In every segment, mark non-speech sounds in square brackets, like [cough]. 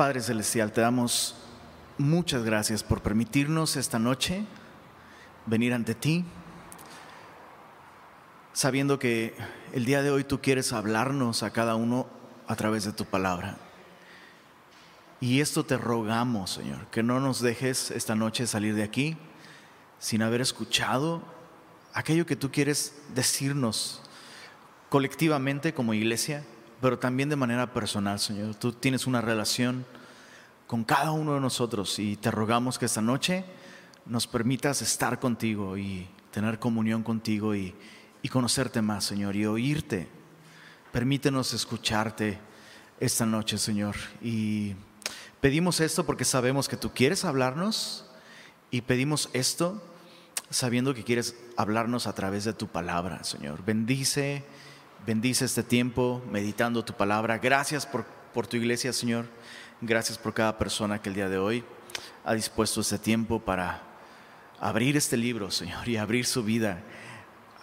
Padre Celestial, te damos muchas gracias por permitirnos esta noche venir ante ti, sabiendo que el día de hoy tú quieres hablarnos a cada uno a través de tu palabra. Y esto te rogamos, Señor, que no nos dejes esta noche salir de aquí sin haber escuchado aquello que tú quieres decirnos colectivamente como iglesia, pero también de manera personal, Señor. Tú tienes una relación con cada uno de nosotros y te rogamos que esta noche nos permitas estar contigo y tener comunión contigo y, y conocerte más, Señor, y oírte. Permítenos escucharte esta noche, Señor. Y pedimos esto porque sabemos que tú quieres hablarnos y pedimos esto sabiendo que quieres hablarnos a través de tu palabra, Señor. Bendice, bendice este tiempo meditando tu palabra. Gracias por, tu iglesia, Señor. Gracias por cada persona que el día de hoy ha dispuesto este tiempo para abrir este libro, Señor, y abrir su vida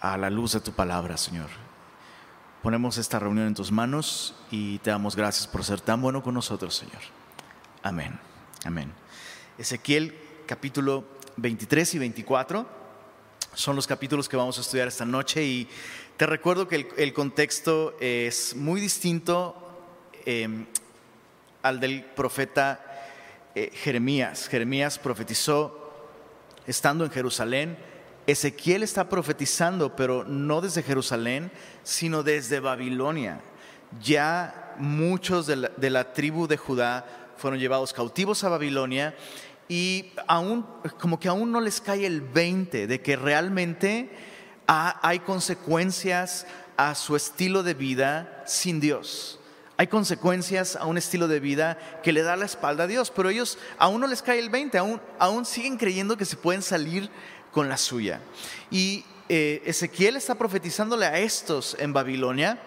a la luz de tu palabra, Señor. Ponemos esta reunión en tus manos y te damos gracias por ser tan bueno con nosotros, Señor. Amén. Amén. Ezequiel capítulo 23 y 24 son los capítulos que vamos a estudiar esta noche y te recuerdo que el, contexto es muy distinto em, al del profeta eh, Jeremías. Jeremías profetizó estando en Jerusalén. Ezequiel está profetizando, pero no desde Jerusalén, sino desde Babilonia. Ya muchos de la, de la tribu de Judá fueron llevados cautivos a Babilonia y aún, como que aún no les cae el 20 de que realmente hay consecuencias a su estilo de vida sin Dios. Hay consecuencias a un estilo de vida que le da la espalda a Dios, pero ellos aún no les cae el 20, aún, aún siguen creyendo que se pueden salir con la suya. Y eh, Ezequiel está profetizándole a estos en Babilonia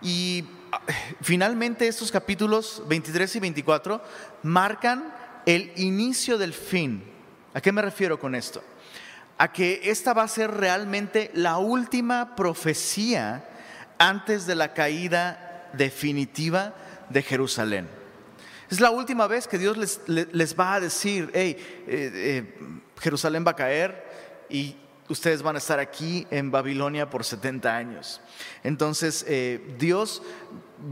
y ah, finalmente estos capítulos 23 y 24 marcan el inicio del fin. ¿A qué me refiero con esto? A que esta va a ser realmente la última profecía antes de la caída definitiva de Jerusalén. Es la última vez que Dios les, va a decir, hey, eh, eh, Jerusalén va a caer y ustedes van a estar aquí en Babilonia por 70 años. Entonces, eh, Dios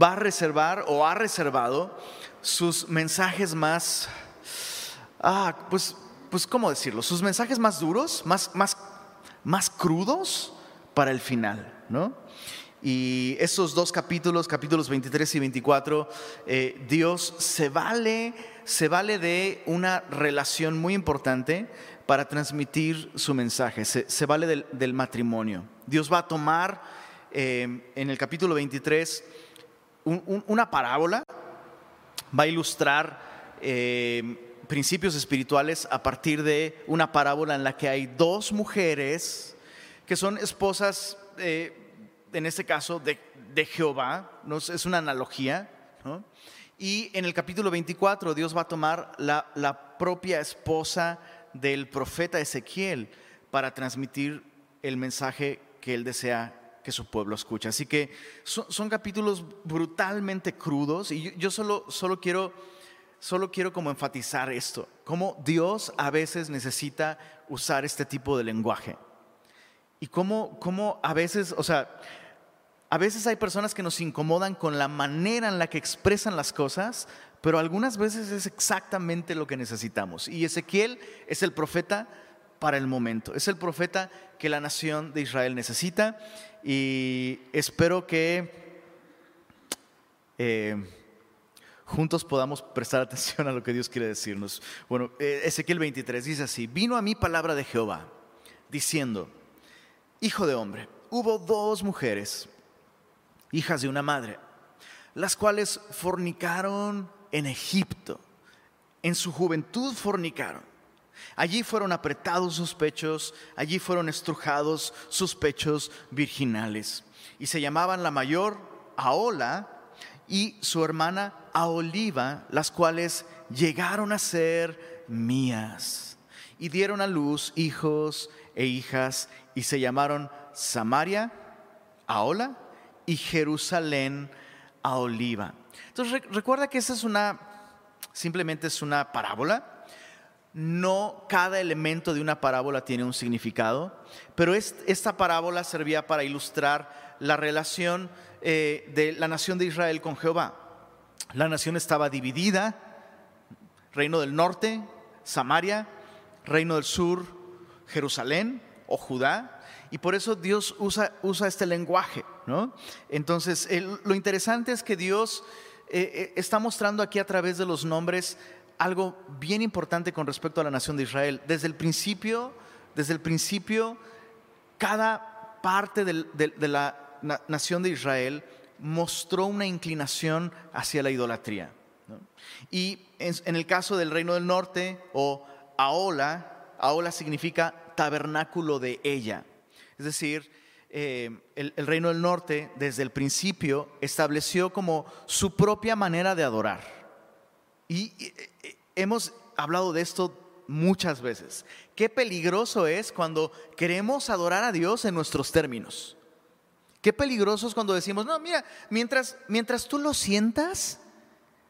va a reservar o ha reservado sus mensajes más ah, pues, pues, ¿cómo decirlo? Sus mensajes más duros, más, más, más crudos para el final, ¿no? Y esos dos capítulos, capítulos 23 y 24, eh, Dios se vale, se vale de una relación muy importante para transmitir su mensaje, se, vale del, matrimonio. Dios va a tomar eh, en el capítulo 23 una parábola, va a ilustrar eh, principios espirituales a partir de una parábola en la que hay dos mujeres que son esposas, eh, en este caso, de, Jehová, ¿no? es una analogía. Y en el capítulo 24 Dios va a tomar la, la propia esposa del profeta Ezequiel para transmitir el mensaje que él desea que su pueblo escuche. Así que son, son capítulos brutalmente crudos y yo, yo, solo, solo quiero solo quiero como enfatizar esto, cómo Dios a veces necesita usar este tipo de lenguaje. Y cómo, cómo a veces, o sea, a veces hay personas que nos incomodan con la manera en la que expresan las cosas, pero algunas veces es exactamente lo que necesitamos. Y Ezequiel es el profeta para el momento, es el profeta que la nación de Israel necesita y espero que... Eh, juntos podamos prestar atención a lo que Dios quiere decirnos. Bueno, eh, Ezequiel 23 dice así, vino a mí palabra de Jehová, diciendo, Hijo de hombre, hubo dos mujeres, hijas de una madre, las cuales fornicaron en Egipto, en su juventud fornicaron. Allí fueron apretados sus pechos, allí fueron estrujados sus pechos virginales. Y se llamaban la mayor Aola y su hermana a Oliva, las cuales llegaron a ser mías. Y dieron a luz hijos e hijas y se llamaron Samaria, Aola y Jerusalén, a Oliva. Entonces recuerda que esa es una, simplemente es una parábola. No cada elemento de una parábola tiene un significado, pero esta parábola servía para ilustrar la relación eh, de la nación de Israel con Jehová. La nación estaba dividida, reino del norte, Samaria, reino del sur, Jerusalén o Judá, y por eso Dios usa, usa este lenguaje. ¿no? Entonces, lo interesante es que Dios eh, eh, está mostrando aquí a través de los nombres algo bien importante con respecto a la nación de Israel. Desde el principio, desde el principio, cada parte de la nación de Israel mostró una inclinación hacia la idolatría. Y en, el caso del reino del norte o Aola, Aola significa tabernáculo de ella. Es decir, eh, el, reino del norte desde el principio estableció como su propia manera de adorar. Y, y hemos hablado de esto muchas veces. Qué peligroso es cuando queremos adorar a Dios en nuestros términos. Qué peligroso es cuando decimos, no, mira, mientras, mientras tú lo sientas,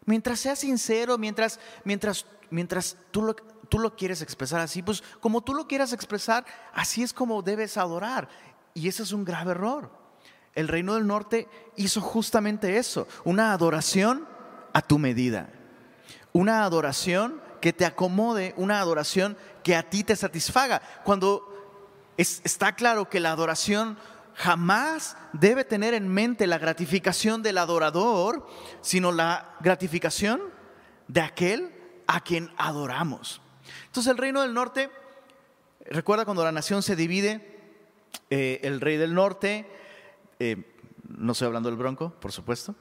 mientras seas sincero, mientras, mientras, mientras tú, lo, tú lo quieres expresar así, pues como tú lo quieras expresar, así es como debes adorar. Y ese es un grave error. El reino del norte hizo justamente eso, una adoración a tu medida, una adoración que te acomode, una adoración que a ti te satisfaga. Cuando está claro que la adoración jamás debe tener en mente la gratificación del adorador, sino la gratificación de aquel a quien adoramos. Entonces el reino del norte, recuerda cuando la nación se divide, eh, el rey del norte, eh, no estoy hablando del bronco, por supuesto,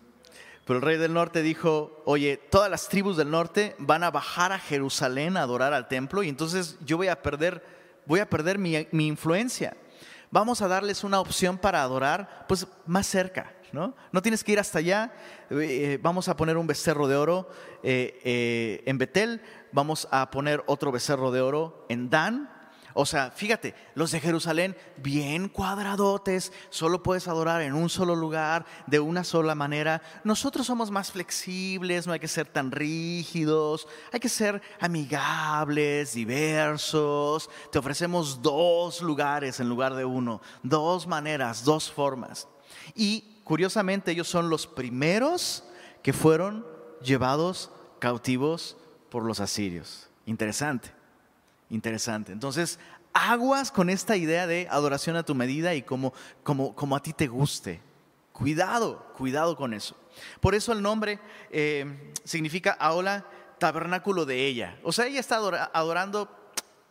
pero el rey del norte dijo, oye, todas las tribus del norte van a bajar a Jerusalén a adorar al templo y entonces yo voy a perder, voy a perder mi, mi influencia vamos a darles una opción para adorar, pues más cerca, ¿no? No tienes que ir hasta allá, eh, vamos a poner un becerro de oro eh, eh, en Betel, vamos a poner otro becerro de oro en Dan, o sea, fíjate, los de Jerusalén bien cuadradotes, solo puedes adorar en un solo lugar, de una sola manera. Nosotros somos más flexibles, no hay que ser tan rígidos, hay que ser amigables, diversos. Te ofrecemos dos lugares en lugar de uno, dos maneras, dos formas. Y curiosamente ellos son los primeros que fueron llevados cautivos por los asirios. Interesante. Interesante. Entonces, aguas con esta idea de adoración a tu medida y como, como, como a ti te guste. Cuidado, cuidado con eso. Por eso el nombre eh, significa Aola, tabernáculo de ella. O sea, ella está adorando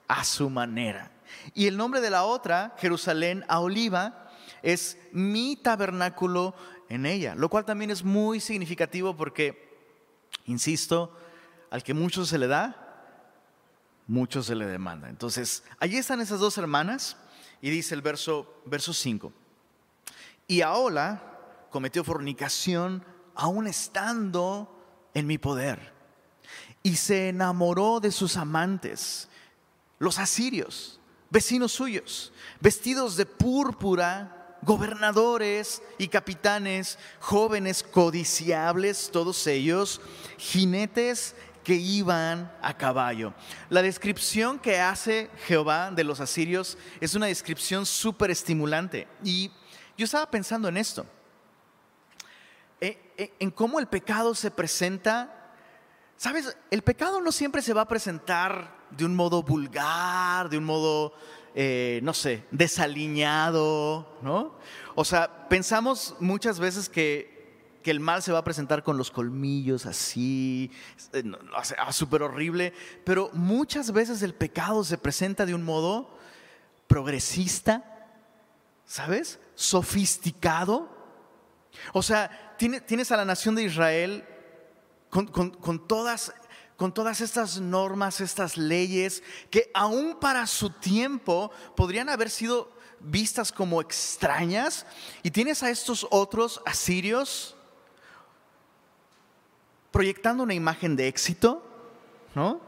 a su manera. Y el nombre de la otra, Jerusalén a Oliva, es mi tabernáculo en ella, lo cual también es muy significativo porque, insisto, al que mucho se le da, mucho se le demanda. Entonces, allí están esas dos hermanas y dice el verso, verso 5. Y Aola cometió fornicación aún estando en mi poder y se enamoró de sus amantes, los asirios, vecinos suyos, vestidos de púrpura, gobernadores y capitanes, jóvenes codiciables, todos ellos, jinetes que iban a caballo. La descripción que hace Jehová de los asirios es una descripción súper estimulante. Y yo estaba pensando en esto, eh, eh, en cómo el pecado se presenta. Sabes, el pecado no siempre se va a presentar de un modo vulgar, de un modo, eh, no sé, desaliñado, ¿no? O sea, pensamos muchas veces que que el mal se va a presentar con los colmillos así, eh, súper horrible, pero muchas veces el pecado se presenta de un modo progresista, ¿sabes? Sofisticado. O sea, tienes a la nación de Israel con, todas con todas estas normas, estas leyes, que aún para su tiempo podrían haber sido vistas como extrañas, y tienes a estos otros asirios proyectando una imagen de éxito, ¿no?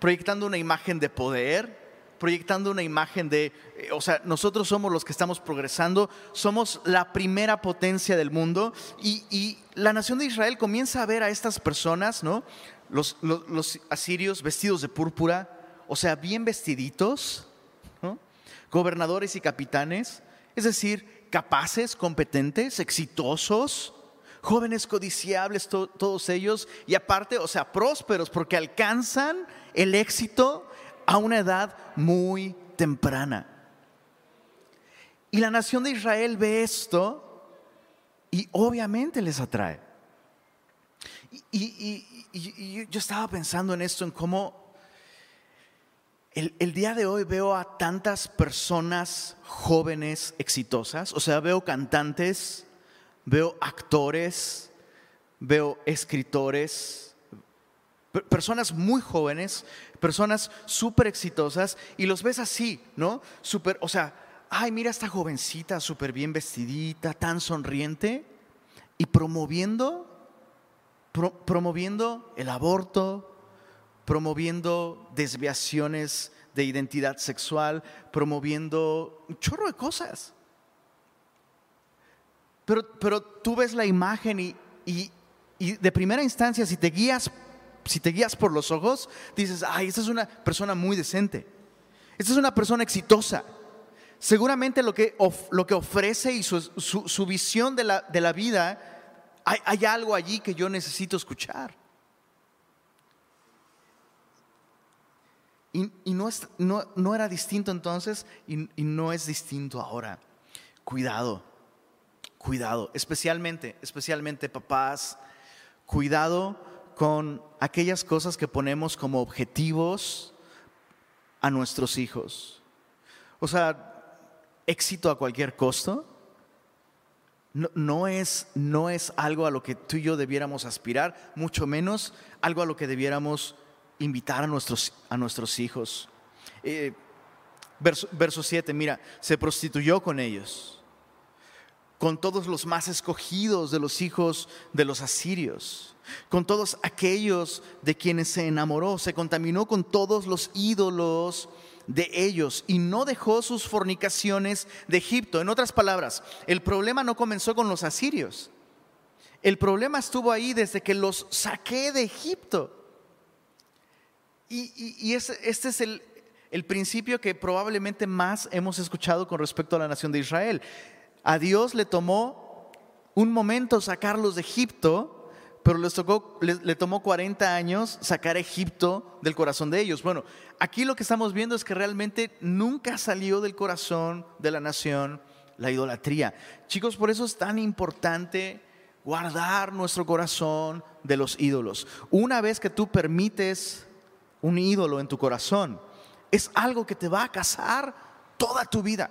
Proyectando una imagen de poder, proyectando una imagen de, eh, o sea, nosotros somos los que estamos progresando, somos la primera potencia del mundo y, la nación de Israel comienza a ver a estas personas, ¿no? los, los, asirios vestidos de púrpura, o sea, bien vestiditos, gobernadores y capitanes, es decir, capaces, competentes, exitosos, jóvenes codiciables, todos ellos, y aparte, o sea, prósperos, porque alcanzan el éxito a una edad muy temprana. Y la nación de Israel ve esto y obviamente les atrae. Y, yo estaba pensando en esto, en cómo el, el, día de hoy veo a tantas personas jóvenes exitosas, o sea, veo cantantes, veo actores, veo escritores, personas muy jóvenes, personas súper exitosas, y los ves así, ¿no? Súper, o sea, ay, mira esta jovencita súper bien vestidita, tan sonriente, y promoviendo, promoviendo el aborto, promoviendo desviaciones de identidad sexual, promoviendo un chorro de cosas. Pero, pero tú ves la imagen y, y, y de primera instancia, si te guías si te guías por los ojos, dices, ay, esta es una persona muy decente. Esta es una persona exitosa. Seguramente lo que, lo que ofrece y su, visión de la, de la vida, hay, algo allí que yo necesito escuchar. Y, no, no, era distinto entonces y, y no es distinto ahora. Cuidado, cuidado, especialmente, especialmente papás, cuidado con aquellas cosas que ponemos como objetivos a nuestros hijos. O sea, éxito a cualquier costo. No, es, no es algo a lo que tú y yo debiéramos aspirar, mucho menos algo a lo que debiéramos invitar a nuestros, a nuestros hijos. Eh, verso, verso 7, mira, se prostituyó con ellos, con todos los más escogidos de los hijos de los asirios con todos aquellos de quienes se enamoró, se contaminó con todos los ídolos de ellos y no dejó sus fornicaciones de Egipto. En otras palabras, el problema no comenzó con los asirios. El problema estuvo ahí desde que los saqué de Egipto. Y, este es el, principio que probablemente más hemos escuchado con respecto a la nación de Israel. A Dios le tomó un momento sacarlos de Egipto pero les tocó, le, tomó 40 años sacar Egipto del corazón de ellos. Bueno, aquí lo que estamos viendo es que realmente nunca salió del corazón de la nación la idolatría. Chicos, por eso es tan importante guardar nuestro corazón de los ídolos. Una vez que tú permites un ídolo en tu corazón, es algo que te va a casar toda tu vida.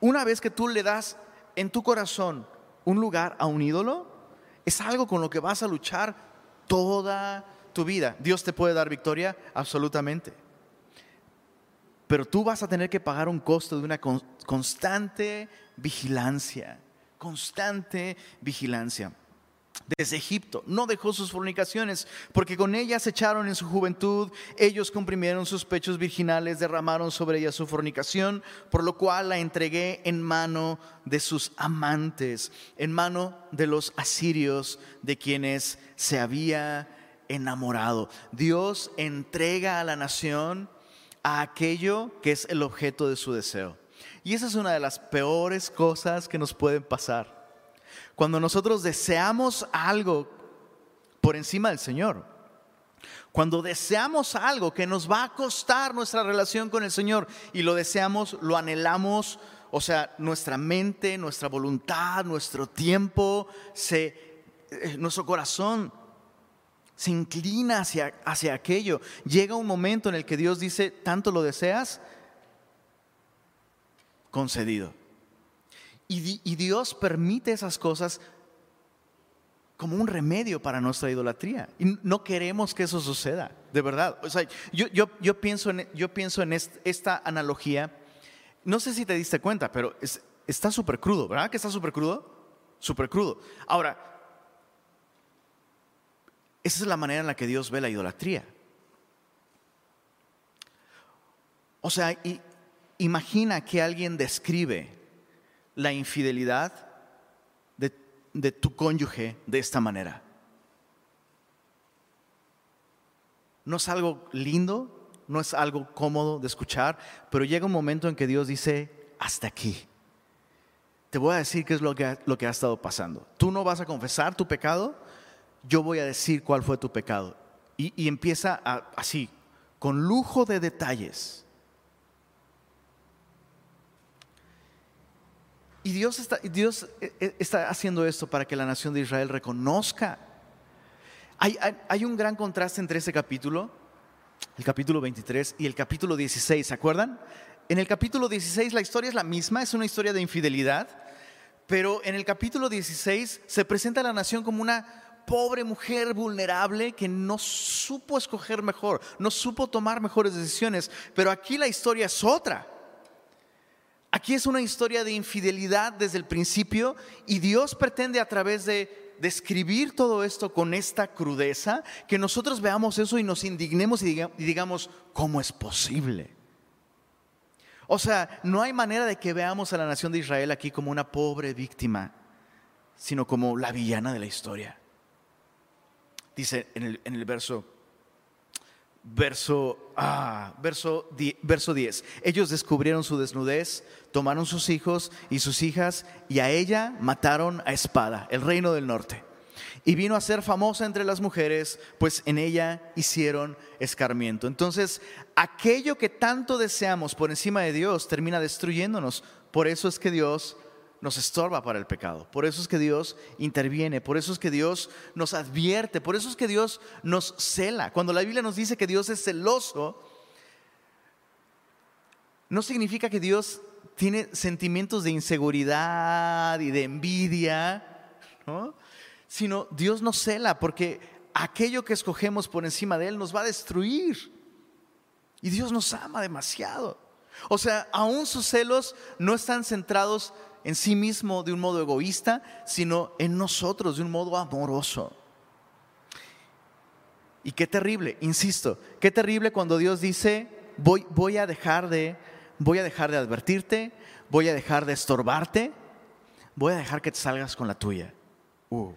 Una vez que tú le das en tu corazón un lugar a un ídolo, es algo con lo que vas a luchar toda tu vida. Dios te puede dar victoria, absolutamente. Pero tú vas a tener que pagar un costo de una constante vigilancia, constante vigilancia desde Egipto. No dejó sus fornicaciones, porque con ellas echaron en su juventud, ellos comprimieron sus pechos virginales, derramaron sobre ella su fornicación, por lo cual la entregué en mano de sus amantes, en mano de los asirios, de quienes se había enamorado. Dios entrega a la nación a aquello que es el objeto de su deseo. Y esa es una de las peores cosas que nos pueden pasar cuando nosotros deseamos algo por encima del Señor. Cuando deseamos algo que nos va a costar nuestra relación con el Señor y lo deseamos, lo anhelamos, o sea, nuestra mente, nuestra voluntad, nuestro tiempo, eh, nuestro corazón se inclina hacia, hacia aquello. Llega un momento en el que Dios dice, tanto lo deseas, concedido. Y, Dios permite esas cosas como un remedio para nuestra idolatría. Y no queremos que eso suceda, de verdad. O sea, yo, pienso en, yo pienso en esta analogía. No sé si te diste cuenta, pero está súper crudo, ¿verdad? Que está súper crudo. Súper crudo. Ahora, esa es la manera en la que Dios ve la idolatría. O sea, imagina que alguien describe la infidelidad de, tu cónyuge de esta manera. no es algo lindo, no es algo cómodo de escuchar, pero llega un momento en que Dios dice, hasta aquí. Te voy a decir qué es lo que, lo que ha estado pasando. Tú no vas a confesar tu pecado, yo voy a decir cuál fue tu pecado. Y, empieza así, con lujo de detalles. Y Dios está, Dios eh, eh, está haciendo esto para que la nación de Israel reconozca. Hay, hay, un gran contraste entre ese capítulo, el capítulo 23, y el capítulo 16, ¿se acuerdan? En el capítulo 16 la historia es la misma, es una historia de infidelidad, pero en el capítulo 16 se presenta a la nación como una pobre mujer vulnerable que no supo escoger mejor, no supo tomar mejores decisiones. Pero aquí la historia es otra. Aquí es una historia de infidelidad desde el principio y Dios pretende a través de describir todo esto con esta crudeza, que nosotros veamos eso y nos indignemos y digamos, ¿cómo es posible? O sea, no hay manera de que veamos a la nación de Israel aquí como una pobre víctima, sino como la villana de la historia. Dice en el, verso, verso, ah, verso, verso 10. Ellos descubrieron su desnudez, tomaron sus hijos y sus hijas y a ella mataron a espada, el reino del norte. Y vino a ser famosa entre las mujeres, pues en ella hicieron escarmiento. Entonces, aquello que tanto deseamos por encima de Dios termina destruyéndonos. Por eso es que Dios nos estorba para el pecado. Por eso es que Dios interviene, por eso es que Dios nos advierte, por eso es que Dios nos cela. Cuando la Biblia nos dice que Dios es celoso, no significa que Dios tiene sentimientos de inseguridad y de envidia, sino Dios nos cela porque aquello que escogemos por encima de Él nos va a destruir. Y Dios nos ama demasiado. O sea, aún sus celos no están centrados en sí mismo de un modo egoísta, sino en nosotros de un modo amoroso. Y qué terrible, insisto, qué terrible cuando Dios dice, voy, voy a dejar de, voy a dejar de advertirte, voy a dejar de estorbarte, voy a dejar que te salgas con la tuya. Uh,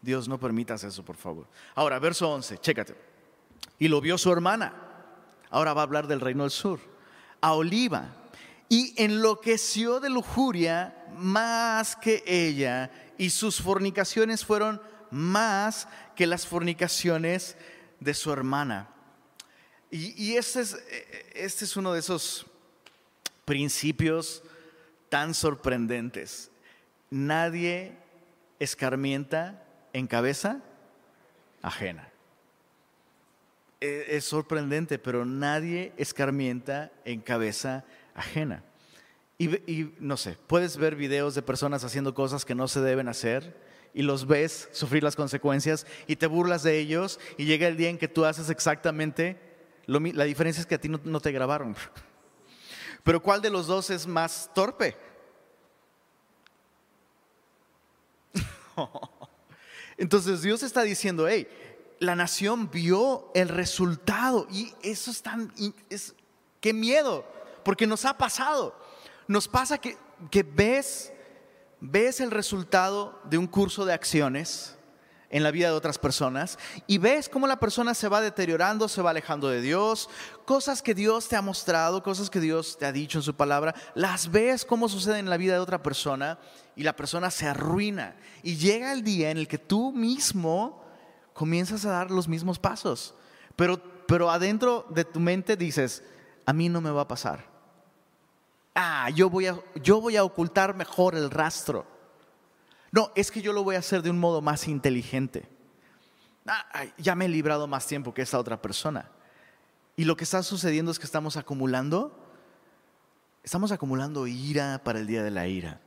Dios no permitas eso, por favor. Ahora, verso 11, chécate. Y lo vio su hermana. Ahora va a hablar del reino del sur. A Oliva, y enloqueció de lujuria más que ella, y sus fornicaciones fueron más que las fornicaciones de su hermana. Y, este, es, este es uno de esos principios tan sorprendentes. Nadie escarmienta en cabeza ajena. E, es sorprendente, pero nadie escarmienta en cabeza ajena. Y, no sé, puedes ver videos de personas haciendo cosas que no se deben hacer y los ves sufrir las consecuencias y te burlas de ellos y llega el día en que tú haces exactamente, lo, la diferencia es que a ti no, te grabaron. [laughs] Pero ¿cuál de los dos es más torpe? [laughs] Entonces Dios está diciendo, hey, la nación vio el resultado y eso es tan, es, qué miedo porque nos ha pasado. Nos pasa que, ves, ves el resultado de un curso de acciones en la vida de otras personas y ves cómo la persona se va deteriorando, se va alejando de Dios, cosas que Dios te ha mostrado, cosas que Dios te ha dicho en su palabra, las ves cómo sucede en la vida de otra persona y la persona se arruina. Y llega el día en el que tú mismo comienzas a dar los mismos pasos, pero, pero adentro de tu mente dices, a mí no me va a pasar. Ah, yo voy, a, yo voy a ocultar mejor el rastro. No, es que yo lo voy a hacer de un modo más inteligente. Ah, ya me he librado más tiempo que esa otra persona. Y lo que está sucediendo es que estamos acumulando, estamos acumulando ira para el día de la ira.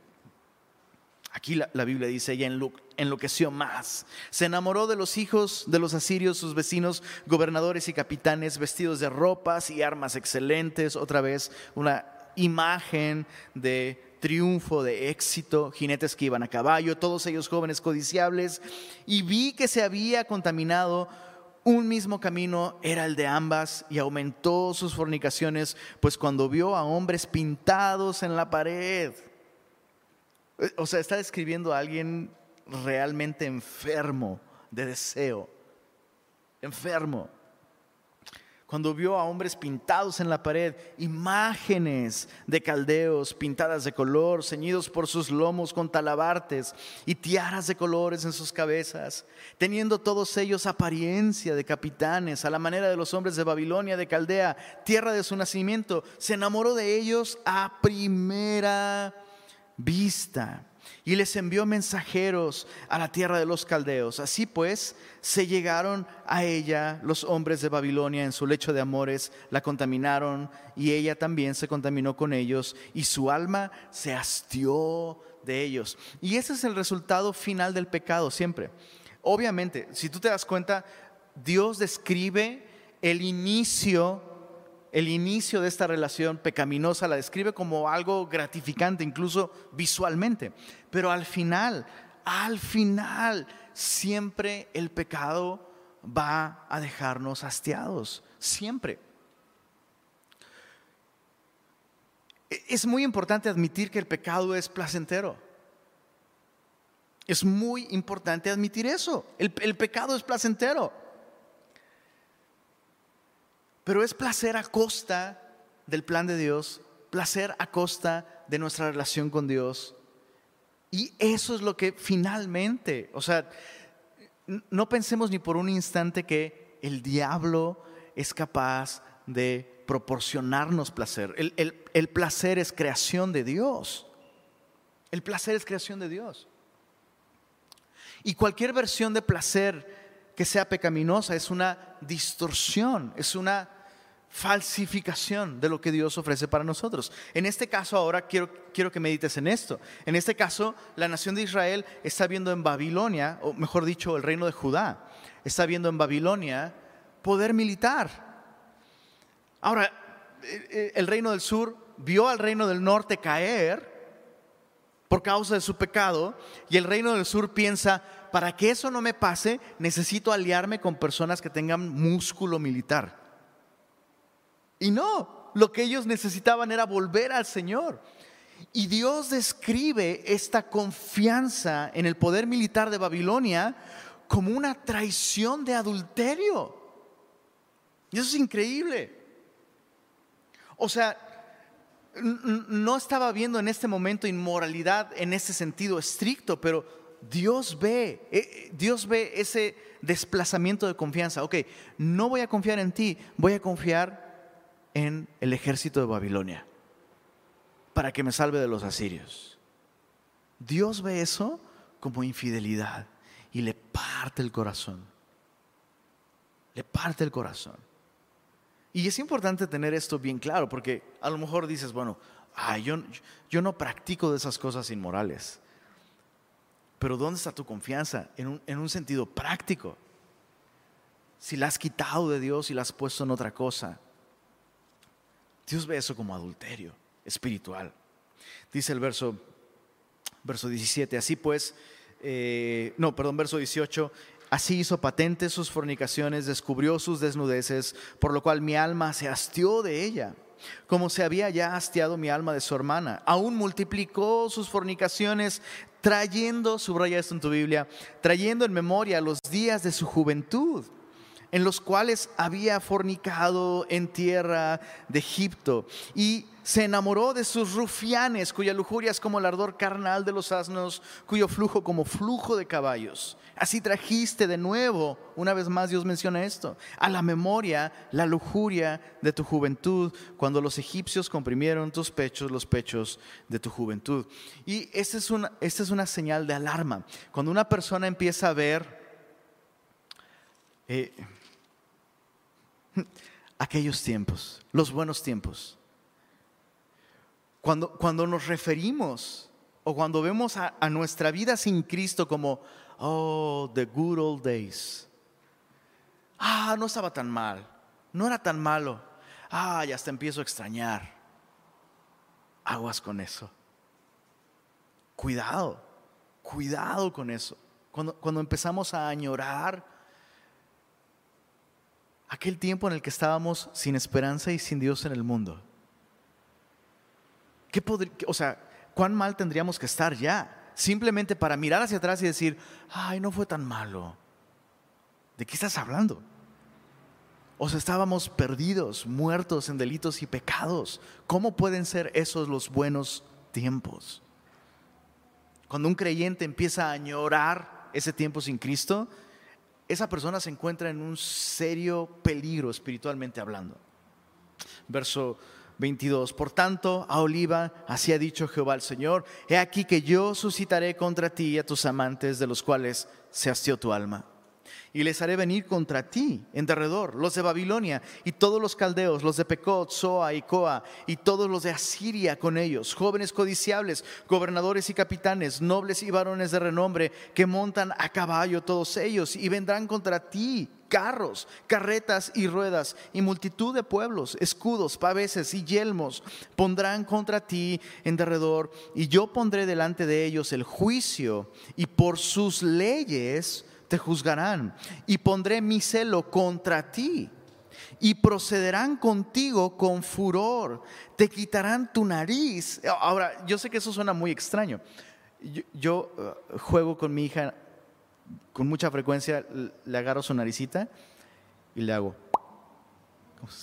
Aquí la, la, Biblia dice, ella enloqueció más. Se enamoró de los hijos de los asirios, sus vecinos, gobernadores y capitanes, vestidos de ropas y armas excelentes. Otra vez, una imagen de triunfo, de éxito, jinetes que iban a caballo, todos ellos jóvenes codiciables, y vi que se había contaminado un mismo camino era el de ambas y aumentó sus fornicaciones, pues cuando vio a hombres pintados en la pared, o sea, está describiendo a alguien realmente enfermo de deseo, enfermo. Cuando vio a hombres pintados en la pared, imágenes de caldeos pintadas de color, ceñidos por sus lomos con talabartes y tiaras de colores en sus cabezas, teniendo todos ellos apariencia de capitanes, a la manera de los hombres de Babilonia, de Caldea, tierra de su nacimiento, se enamoró de ellos a primera vista y les envió mensajeros a la tierra de los caldeos. Así pues, se llegaron a ella los hombres de Babilonia en su lecho de amores, la contaminaron y ella también se contaminó con ellos y su alma se hastió de ellos. Y ese es el resultado final del pecado siempre. Obviamente, si tú te das cuenta, Dios describe el inicio el inicio de esta relación pecaminosa la describe como algo gratificante, incluso visualmente. Pero al final, al final, siempre el pecado va a dejarnos hastiados, siempre. E-, es muy importante admitir que el pecado es placentero. Es muy importante admitir eso. El, el pecado es placentero. Pero es placer a costa del plan de Dios, placer a costa de nuestra relación con Dios. Y eso es lo que finalmente, o sea, no pensemos ni por un instante que el diablo es capaz de proporcionarnos placer. El, el, placer es creación de Dios. El placer es creación de Dios. Y cualquier versión de placer que sea pecaminosa, es una distorsión, es una falsificación de lo que Dios ofrece para nosotros. En este caso ahora quiero, quiero que medites en esto. En este caso, la nación de Israel está viendo en Babilonia, o mejor dicho, el reino de Judá, está viendo en Babilonia poder militar. Ahora, eh, eh, el reino del sur vio al reino del norte caer por causa de su pecado y el reino del sur piensa, para que eso no me pase, necesito aliarme con personas que tengan músculo militar. Y no, lo que ellos necesitaban era volver al Señor. Y Dios describe esta confianza en el poder militar de Babilonia como una traición de adulterio. Y eso es increíble. O sea, no estaba viendo en este momento inmoralidad en ese sentido estricto, pero Dios ve, eh, eh, Dios ve ese desplazamiento de confianza. Ok, no voy a confiar en ti, voy a confiar en el ejército de Babilonia para que me salve de los asirios. Dios ve eso como infidelidad y le parte el corazón. Le parte el corazón. Y es importante tener esto bien claro porque a lo mejor dices, bueno, yo, no practico de esas cosas inmorales. Pero ¿dónde está tu confianza? En un sentido práctico. Si la has quitado de Dios y la has puesto en otra cosa. Dios ve eso como adulterio espiritual. Dice el verso, verso 17, así pues, eh, no, perdón, verso 18, Así hizo patente sus fornicaciones, descubrió sus desnudeces, por lo cual mi alma se hastió de ella como se había ya hastiado mi alma de su hermana. Aún multiplicó sus fornicaciones, trayendo, subraya esto en tu Biblia, trayendo en memoria los días de su juventud, en los cuales había fornicado en tierra de Egipto. Y se enamoró de sus rufianes, cuya lujuria es como el ardor carnal de los asnos, cuyo flujo como flujo de caballos. Así trajiste de nuevo, una vez más Dios menciona esto, a la memoria la lujuria de tu juventud, cuando los egipcios comprimieron tus pechos, los pechos de tu juventud. Y esta es una, esta es una señal de alarma. Cuando una persona empieza a ver... Eh, [laughs] aquellos tiempos, los buenos tiempos, cuando, cuando nos referimos o cuando vemos a, nuestra vida sin Cristo como, oh, the good old days. Ah, no estaba tan mal, no era tan malo. Ah, ya hasta empiezo a extrañar. Aguas con eso. Cuidado, cuidado con eso. Cuando, cuando empezamos a añorar aquel tiempo en el que estábamos sin esperanza y sin Dios en el mundo. ¿Qué o sea, ¿cuán mal tendríamos que estar ya? Simplemente para mirar hacia atrás y decir, ay, no fue tan malo. ¿De qué estás hablando? O sea, estábamos perdidos, muertos en delitos y pecados. ¿Cómo pueden ser esos los buenos tiempos? Cuando un creyente empieza a añorar ese tiempo sin Cristo, esa persona se encuentra en un serio peligro espiritualmente hablando. Verso 22. Por tanto, a Oliva, así ha dicho Jehová el Señor, he aquí que yo suscitaré contra ti a tus amantes de los cuales se hastió tu alma y les haré venir contra ti en derredor, los de Babilonia y todos los caldeos, los de Pecot, Soa y Coa y todos los de Asiria con ellos, jóvenes codiciables, gobernadores y capitanes, nobles y varones de renombre que montan a caballo todos ellos y vendrán contra ti carros, carretas y ruedas, y multitud de pueblos, escudos, paveses y yelmos pondrán contra ti en derredor, y yo pondré delante de ellos el juicio, y por sus leyes te juzgarán y pondré mi celo contra ti y procederán contigo con furor, te quitarán tu nariz. Ahora, yo sé que eso suena muy extraño. Yo, uh, juego con mi hija con mucha frecuencia, le agarro su naricita y le hago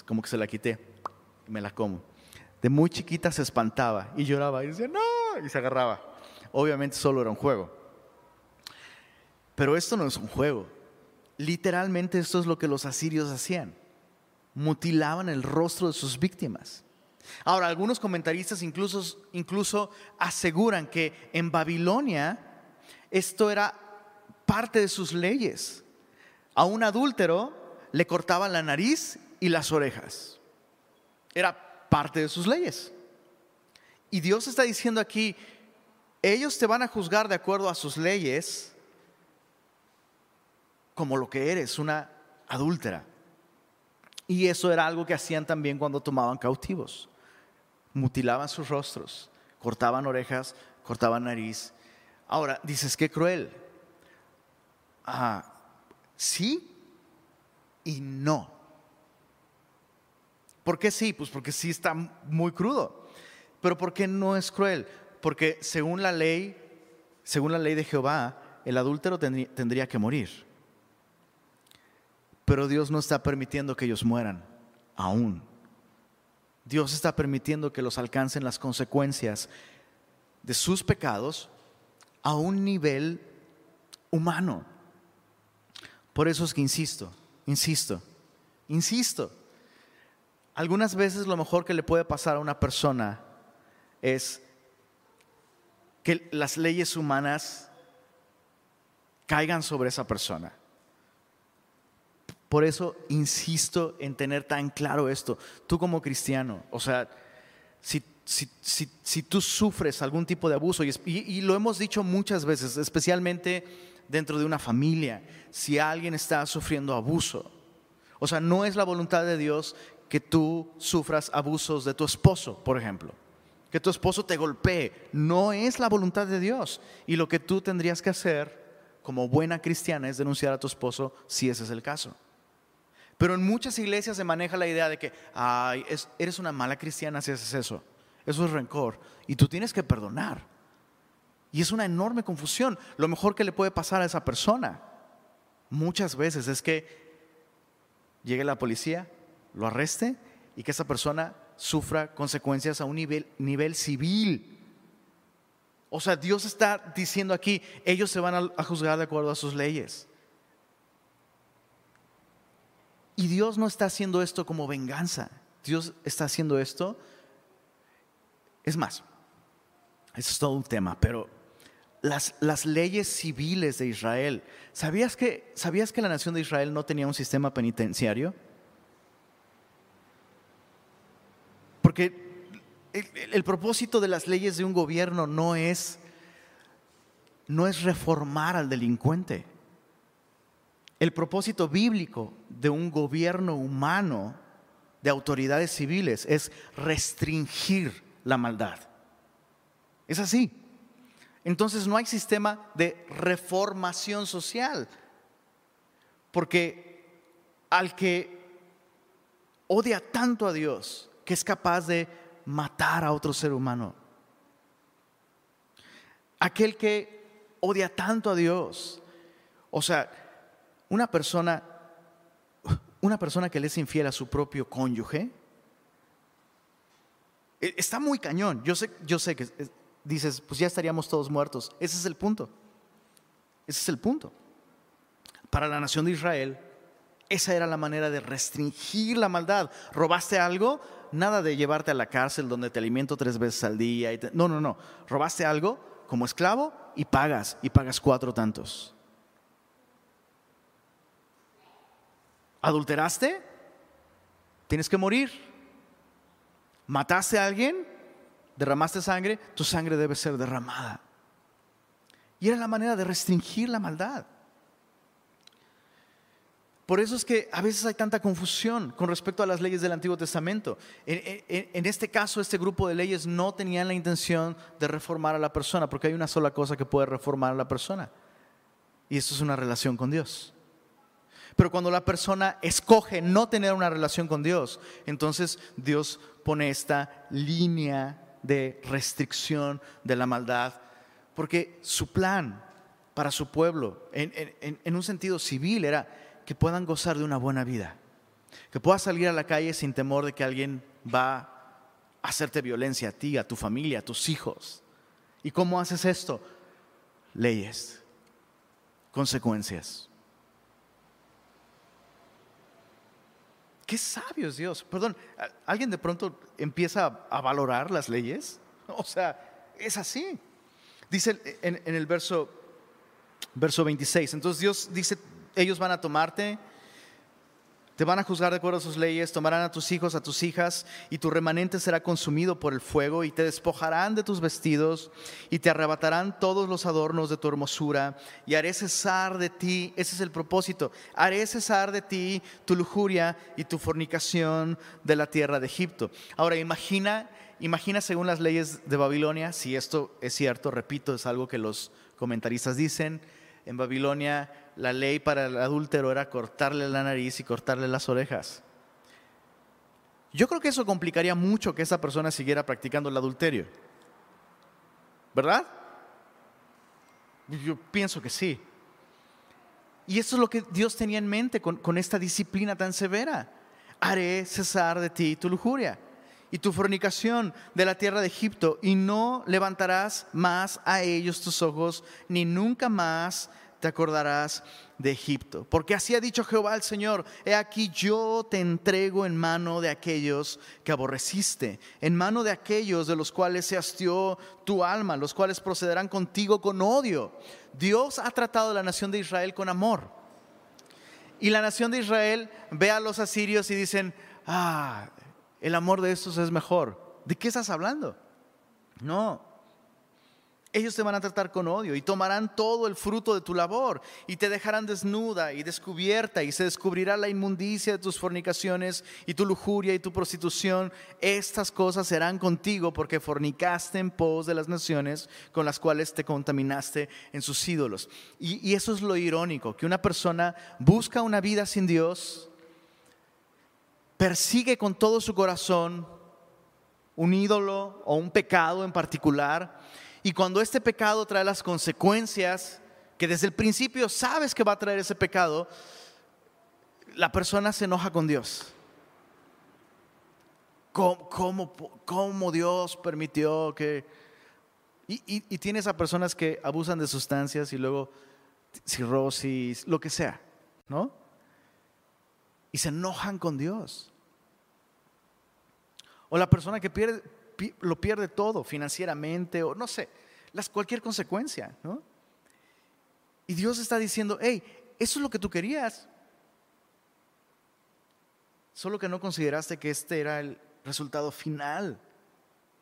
como que se la quité y me la como. De muy chiquita se espantaba y lloraba y decía, no, y se agarraba. Obviamente solo era un juego. Pero esto no es un juego. Literalmente esto es lo que los asirios hacían. Mutilaban el rostro de sus víctimas. Ahora, algunos comentaristas incluso, incluso aseguran que en Babilonia esto era parte de sus leyes. A un adúltero le cortaban la nariz y las orejas. Era parte de sus leyes. Y Dios está diciendo aquí, ellos te van a juzgar de acuerdo a sus leyes, como lo que eres, una adúltera. Y eso era algo que hacían también cuando tomaban cautivos. Mutilaban sus rostros, cortaban orejas, cortaban nariz. Ahora, dices, qué cruel. Ah, sí y no. ¿Por qué sí? Pues porque sí está muy crudo. Pero ¿por qué no es cruel? Porque según la ley, según la ley de Jehová, el adúltero tendría que morir. Pero Dios no está permitiendo que ellos mueran, aún. Dios está permitiendo que los alcancen las consecuencias de sus pecados a un nivel humano. Por eso es que insisto, insisto, insisto. Algunas veces lo mejor que le puede pasar a una persona es que las leyes humanas caigan sobre esa persona. Por eso insisto en tener tan claro esto. Tú como cristiano, o sea, si, si, tú sufres algún tipo de abuso, y, y, lo hemos dicho muchas veces, especialmente dentro de una familia, si alguien está sufriendo abuso, o sea, no es la voluntad de Dios que tú sufras abusos de tu esposo, por ejemplo. Que tu esposo te golpee. No es la voluntad de Dios. Y lo que tú tendrías que hacer como buena cristiana es denunciar a tu esposo si ese es el caso. Pero en muchas iglesias se maneja la idea de que Ay, eres una mala cristiana si haces eso. Eso es rencor. Y tú tienes que perdonar. Y es una enorme confusión. Lo mejor que le puede pasar a esa persona muchas veces es que llegue la policía, lo arreste y que esa persona sufra consecuencias a un nivel, civil. O sea, Dios está diciendo aquí, ellos se van a juzgar de acuerdo a sus leyes. Y Dios no está haciendo esto como venganza. Dios está haciendo esto. Es más, es todo un tema, pero las, las leyes civiles de Israel, ¿sabías que, ¿sabías que la nación de Israel no tenía un sistema penitenciario? Porque el, el propósito de las leyes de un gobierno no es, no es reformar al delincuente. El propósito bíblico de un gobierno humano, de autoridades civiles, es restringir la maldad. Es así. Entonces no hay sistema de reformación social, porque al que odia tanto a Dios, que es capaz de matar a otro ser humano, aquel que odia tanto a Dios, o sea, una persona, una persona que le es infiel a su propio cónyuge, e, está muy cañón. Yo sé, yo sé que eh, dices, pues ya estaríamos todos muertos. Ese es el punto. Ese es el punto. Para la nación de Israel, esa era la manera de restringir la maldad. ¿Robaste algo? Nada de llevarte a la cárcel donde te alimento tres veces al día. Y No, no, no. ¿Robaste algo como esclavo? Y pagas, y pagas cuatro tantos. ¿Adulteraste? Tienes que morir. ¿Mataste a alguien? ¿Derramaste sangre? Tu sangre debe ser derramada. Y era la manera de restringir la maldad. Por eso es que a veces hay tanta confusión con respecto a las leyes del Antiguo Testamento. En, este caso, este grupo de leyes no tenían la intención de reformar a la persona, porque hay una sola cosa que puede reformar a la persona, y eso es una relación con Dios. Pero cuando la persona escoge no tener una relación con Dios, entonces Dios pone esta línea de restricción de la maldad, porque su plan para su pueblo, en un sentido civil, era que puedan gozar de una buena vida, que puedas salir a la calle sin temor de que alguien va a hacerte violencia a ti, a tu familia, a tus hijos. ¿Y cómo haces esto? Leyes, consecuencias. Qué sabio es Dios. Perdón, ¿alguien de pronto empieza a valorar las leyes? [laughs] O sea, es así. Dice en, el verso, verso 26, entonces Dios dice, ellos van a tomarte, te van a juzgar de acuerdo a sus leyes, tomarán a tus hijos, a tus hijas, y tu remanente será consumido por el fuego, y te despojarán de tus vestidos, y te arrebatarán todos los adornos de tu hermosura, y haré cesar de ti, ese es el propósito, haré cesar de ti tu lujuria y tu fornicación de la tierra de Egipto. Ahora imagina, imagina según las leyes de Babilonia, si esto es cierto, repito, es algo que los comentaristas dicen, en Babilonia la ley para el adúltero era cortarle la nariz y cortarle las orejas. Yo creo que eso complicaría mucho que esa persona siguiera practicando el adulterio. ¿Verdad? Yo pienso que sí. Y eso es lo que Dios tenía en mente con, con esta disciplina tan severa. Haré cesar de ti tu lujuria y tu fornicación de la tierra de Egipto, y no levantarás más a ellos tus ojos, ni nunca más te acordarás de Egipto. Porque así ha dicho Jehová el Señor, he aquí yo te entrego en mano de aquellos que aborreciste, en mano de aquellos de los cuales se hastió tu alma, los cuales procederán contigo con odio. Dios ha tratado a la nación de Israel con amor. Y la nación de Israel ve a los asirios y dicen, ah, el amor de estos es mejor. ¿De qué estás hablando? No, ellos te van a tratar con odio y tomarán todo el fruto de tu labor y te dejarán desnuda y descubierta y se descubrirá la inmundicia de tus fornicaciones y tu lujuria y tu prostitución. Estas cosas serán contigo porque fornicaste en pos de las naciones con las cuales te contaminaste en sus ídolos. Y, y eso es lo irónico, que una persona busca una vida sin Dios, persigue con todo su corazón un ídolo o un pecado en particular y cuando este pecado trae las consecuencias, que desde el principio sabes que va a traer ese pecado, la persona se enoja con Dios. ¿Cómo, Dios permitió que... Y, tienes a personas que abusan de sustancias y luego cirrosis, lo que sea, ¿no? Y se enojan con Dios. O la persona que pierde, lo pierde todo financieramente o no sé, las, cualquier consecuencia, ¿no? Y Dios está diciendo, hey, eso es lo que tú querías. Solo que no consideraste que este era el resultado final.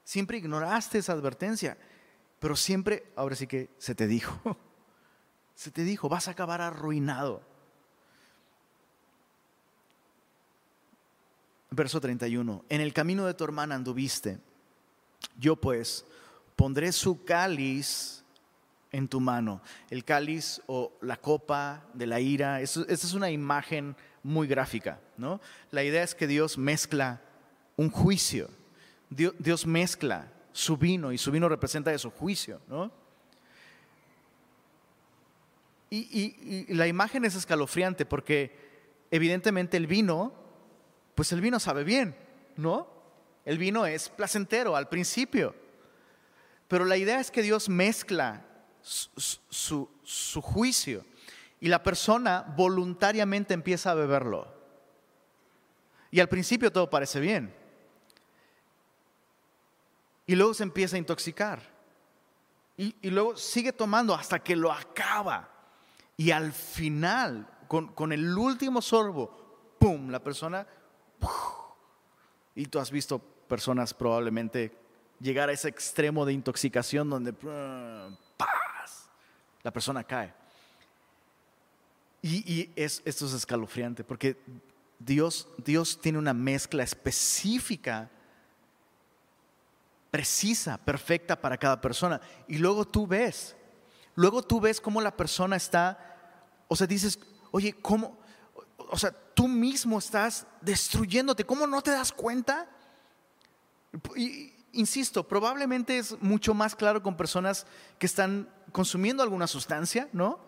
Siempre ignoraste esa advertencia, pero siempre, ahora sí que se te dijo, [laughs] se te dijo, vas a acabar arruinado. Verso 31, en el camino de tu hermana anduviste yo pues pondré su cáliz en tu mano. El cáliz o la copa de la ira, esa es una imagen muy gráfica. ¿no? La idea es que Dios mezcla un juicio. Dios, mezcla su vino y su vino representa eso, juicio. ¿no? Y, y la imagen es escalofriante porque evidentemente el vino, pues el vino sabe bien, ¿no? El vino es placentero al principio. Pero la idea es que Dios mezcla su, juicio y la persona voluntariamente empieza a beberlo. Y al principio todo parece bien. Y luego se empieza a intoxicar. Y, luego sigue tomando hasta que lo acaba. Y al final, con, el último sorbo, ¡pum! La persona... Y tú has visto personas probablemente llegar a ese extremo de intoxicación donde la persona cae. Y, es, esto es escalofriante porque Dios, Dios tiene una mezcla específica precisa, perfecta para cada persona. Y luego tú ves, luego tú ves cómo la persona está, o sea, dices, oye, ¿cómo? O sea, tú mismo estás destruyéndote, ¿cómo no te das cuenta? Y, insisto, probablemente es mucho más claro con personas que están consumiendo alguna sustancia, ¿no?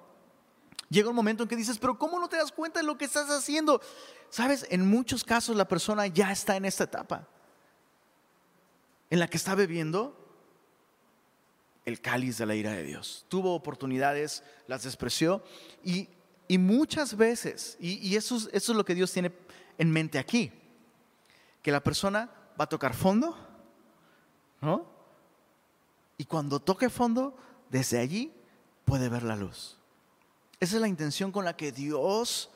Llega un momento en que dices, pero ¿cómo no te das cuenta de lo que estás haciendo? Sabes, en muchos casos la persona ya está en esta etapa en la que está bebiendo el cáliz de la ira de Dios. Tuvo oportunidades, las despreció y, muchas veces, y, eso, es, eso, es lo que Dios tiene en mente aquí, que la persona va a tocar fondo, Y cuando toque fondo, desde allí puede ver la luz. Esa es la intención con la que Dios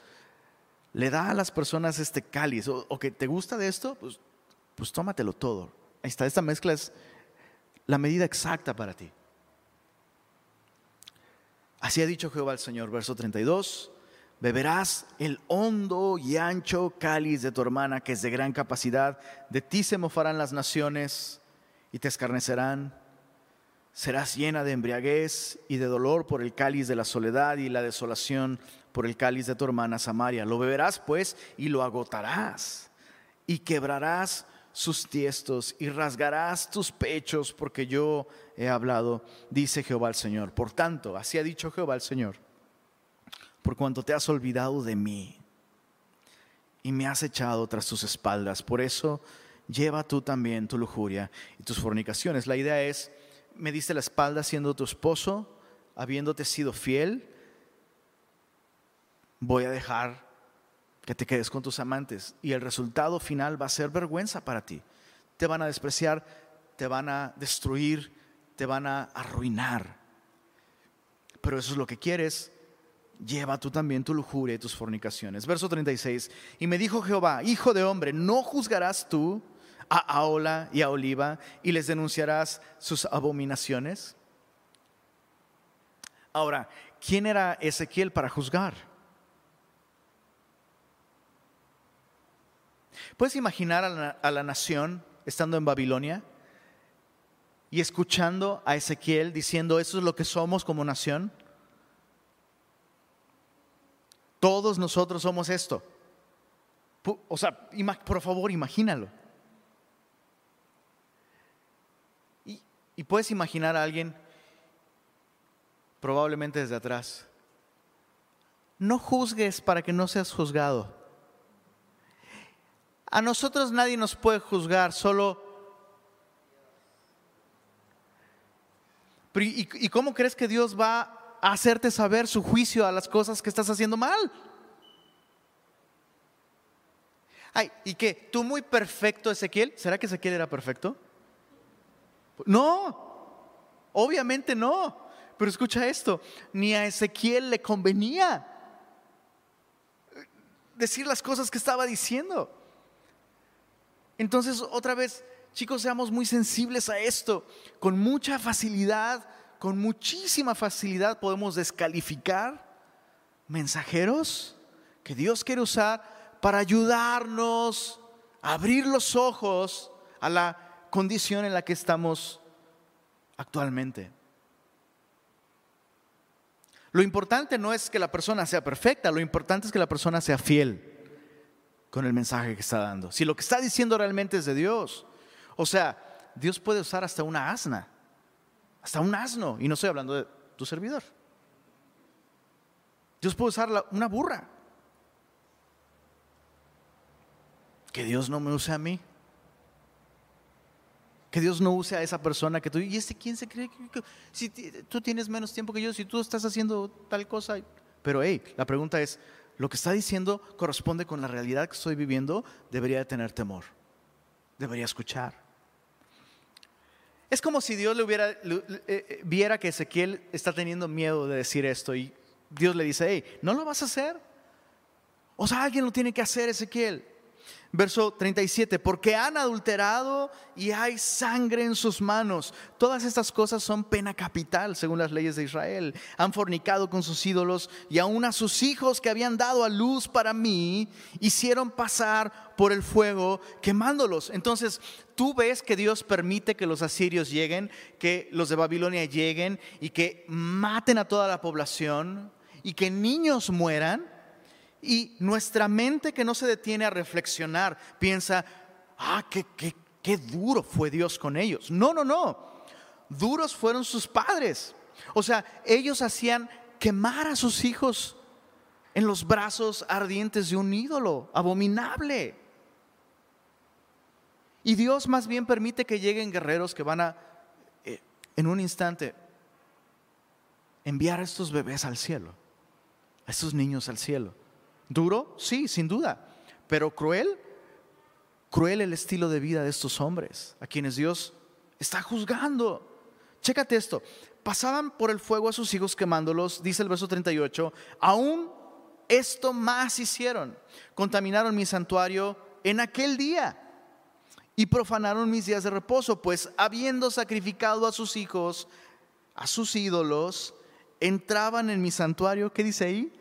le da a las personas este cáliz. O, que te gusta de esto, pues, pues tómatelo todo. Ahí está, esta mezcla es la medida exacta para ti. Así ha dicho Jehová el Señor, verso 32, beberás el hondo y ancho cáliz de tu hermana, que es de gran capacidad, de ti se mofarán las naciones y te escarnecerán. Serás llena de embriaguez y de dolor por el cáliz de la soledad y la desolación por el cáliz de tu hermana Samaria. Lo beberás pues y lo agotarás y quebrarás sus tiestos y rasgarás tus pechos porque yo he hablado, dice Jehová el Señor. Por tanto, así ha dicho Jehová el Señor, por cuanto te has olvidado de mí y me has echado tras tus espaldas, por eso lleva tú también tu lujuria y tus fornicaciones. La idea es, me diste la espalda siendo tu esposo, habiéndote sido fiel, voy a dejar que te quedes con tus amantes y el resultado final va a ser vergüenza para ti. Te van a despreciar, te van a destruir, te van a arruinar. Pero eso es lo que quieres. Lleva tú también tu lujuria y tus fornicaciones. Verso 36. Y me dijo Jehová, hijo de hombre, ¿no juzgarás tú a Aola y a Oliva y les denunciarás sus abominaciones? Ahora, ¿quién era Ezequiel para juzgar? ¿Puedes imaginar a la, nación estando en Babilonia y escuchando a Ezequiel diciendo, eso es lo que somos como nación? Todos nosotros somos esto. O sea, por favor, imagínalo. Y, puedes imaginar a alguien, probablemente desde atrás, no juzgues para que no seas juzgado. A nosotros nadie nos puede juzgar, solo... ¿Y, cómo crees que Dios va a hacerte saber su juicio a las cosas que estás haciendo mal? Ay, ¿y qué? ¿Tú muy perfecto, Ezequiel? ¿Será que Ezequiel era perfecto? No, obviamente no. Pero escucha esto, ni a Ezequiel le convenía decir las cosas que estaba diciendo. Entonces, otra vez, chicos, seamos muy sensibles a esto. Con mucha facilidad, con muchísima facilidad podemos descalificar mensajeros que Dios quiere usar para ayudarnos a abrir los ojos a la condición en la que estamos actualmente. Lo importante no es que la persona sea perfecta, lo importante es que la persona sea fiel con el mensaje que está dando. Si lo que está diciendo realmente es de Dios. O sea, Dios puede usar hasta una asna, hasta un asno, y no estoy hablando de tu servidor. Dios puede usar una burra. Que Dios no me use a mí. Que Dios no use a esa persona que tú, ¿y este quién se cree? Si tú tienes menos tiempo que yo, si tú estás haciendo tal cosa. Pero hey, la pregunta es, ¿lo que está diciendo corresponde con la realidad que estoy viviendo? Debería de tener temor. Debería escuchar. Es como si Dios le hubiera, eh, eh, viera que Ezequiel está teniendo miedo de decir esto y Dios le dice, hey, ¿no lo vas a hacer? O sea, alguien lo tiene que hacer, Ezequiel. Verso 37, porque han adulterado y hay sangre en sus manos. Todas estas cosas son pena capital según las leyes de Israel. Han fornicado con sus ídolos y aún a sus hijos que habían dado a luz para mí, hicieron pasar por el fuego quemándolos. Entonces, tú ves que Dios permite que los asirios lleguen, que los de Babilonia lleguen y que maten a toda la población y que niños mueran y nuestra mente que no se detiene a reflexionar piensa, ah, qué, qué, qué duro fue Dios con ellos. No, no, no. Duros fueron sus padres. O sea, ellos hacían quemar a sus hijos en los brazos ardientes de un ídolo abominable. Y Dios más bien permite que lleguen guerreros que van a, eh, en un instante, enviar a estos bebés al cielo, a estos niños al cielo. Duro, sí, sin duda, pero cruel, cruel el estilo de vida de estos hombres, a quienes Dios está juzgando. Chécate esto, pasaban por el fuego a sus hijos quemándolos, dice el verso 38, aún esto más hicieron, contaminaron mi santuario en aquel día y profanaron mis días de reposo, pues habiendo sacrificado a sus hijos, a sus ídolos, entraban en mi santuario, ¿qué dice ahí?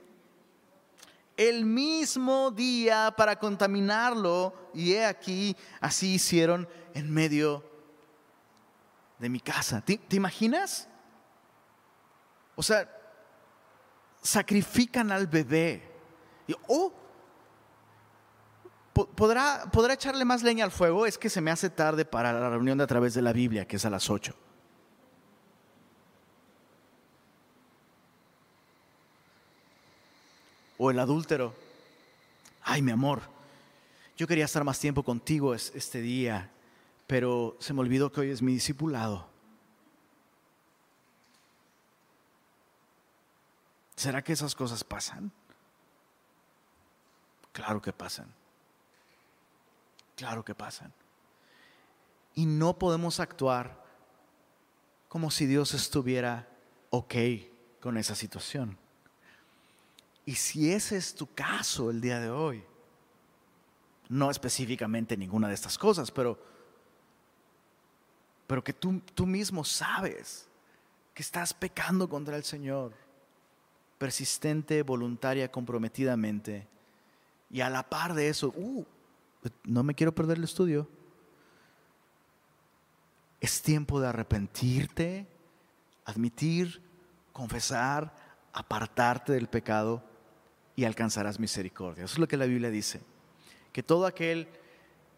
El mismo día para contaminarlo. Y he aquí, así hicieron en medio de mi casa. ¿Te, imaginas? O sea, sacrifican al bebé. Y, oh, ¿podrá, ¿podrá echarle más leña al fuego? Es que se me hace tarde para la reunión de a través de la Biblia, que es a las 8. O el adúltero. Ay, mi amor, yo quería estar más tiempo contigo este día, pero se me olvidó que hoy es mi discipulado. ¿Será que esas cosas pasan? Claro que pasan. Claro que pasan. Y no podemos actuar como si Dios estuviera ok con esa situación. Y si ese es tu caso el día de hoy, no específicamente ninguna de estas cosas, pero, pero que tú, tú mismo sabes que estás pecando contra el Señor, persistente, voluntaria, comprometidamente, y a la par de eso, uh, no me quiero perder el estudio. Es tiempo de arrepentirte, admitir, confesar, apartarte del pecado y alcanzarás misericordia. Eso es lo que la Biblia dice. Que todo aquel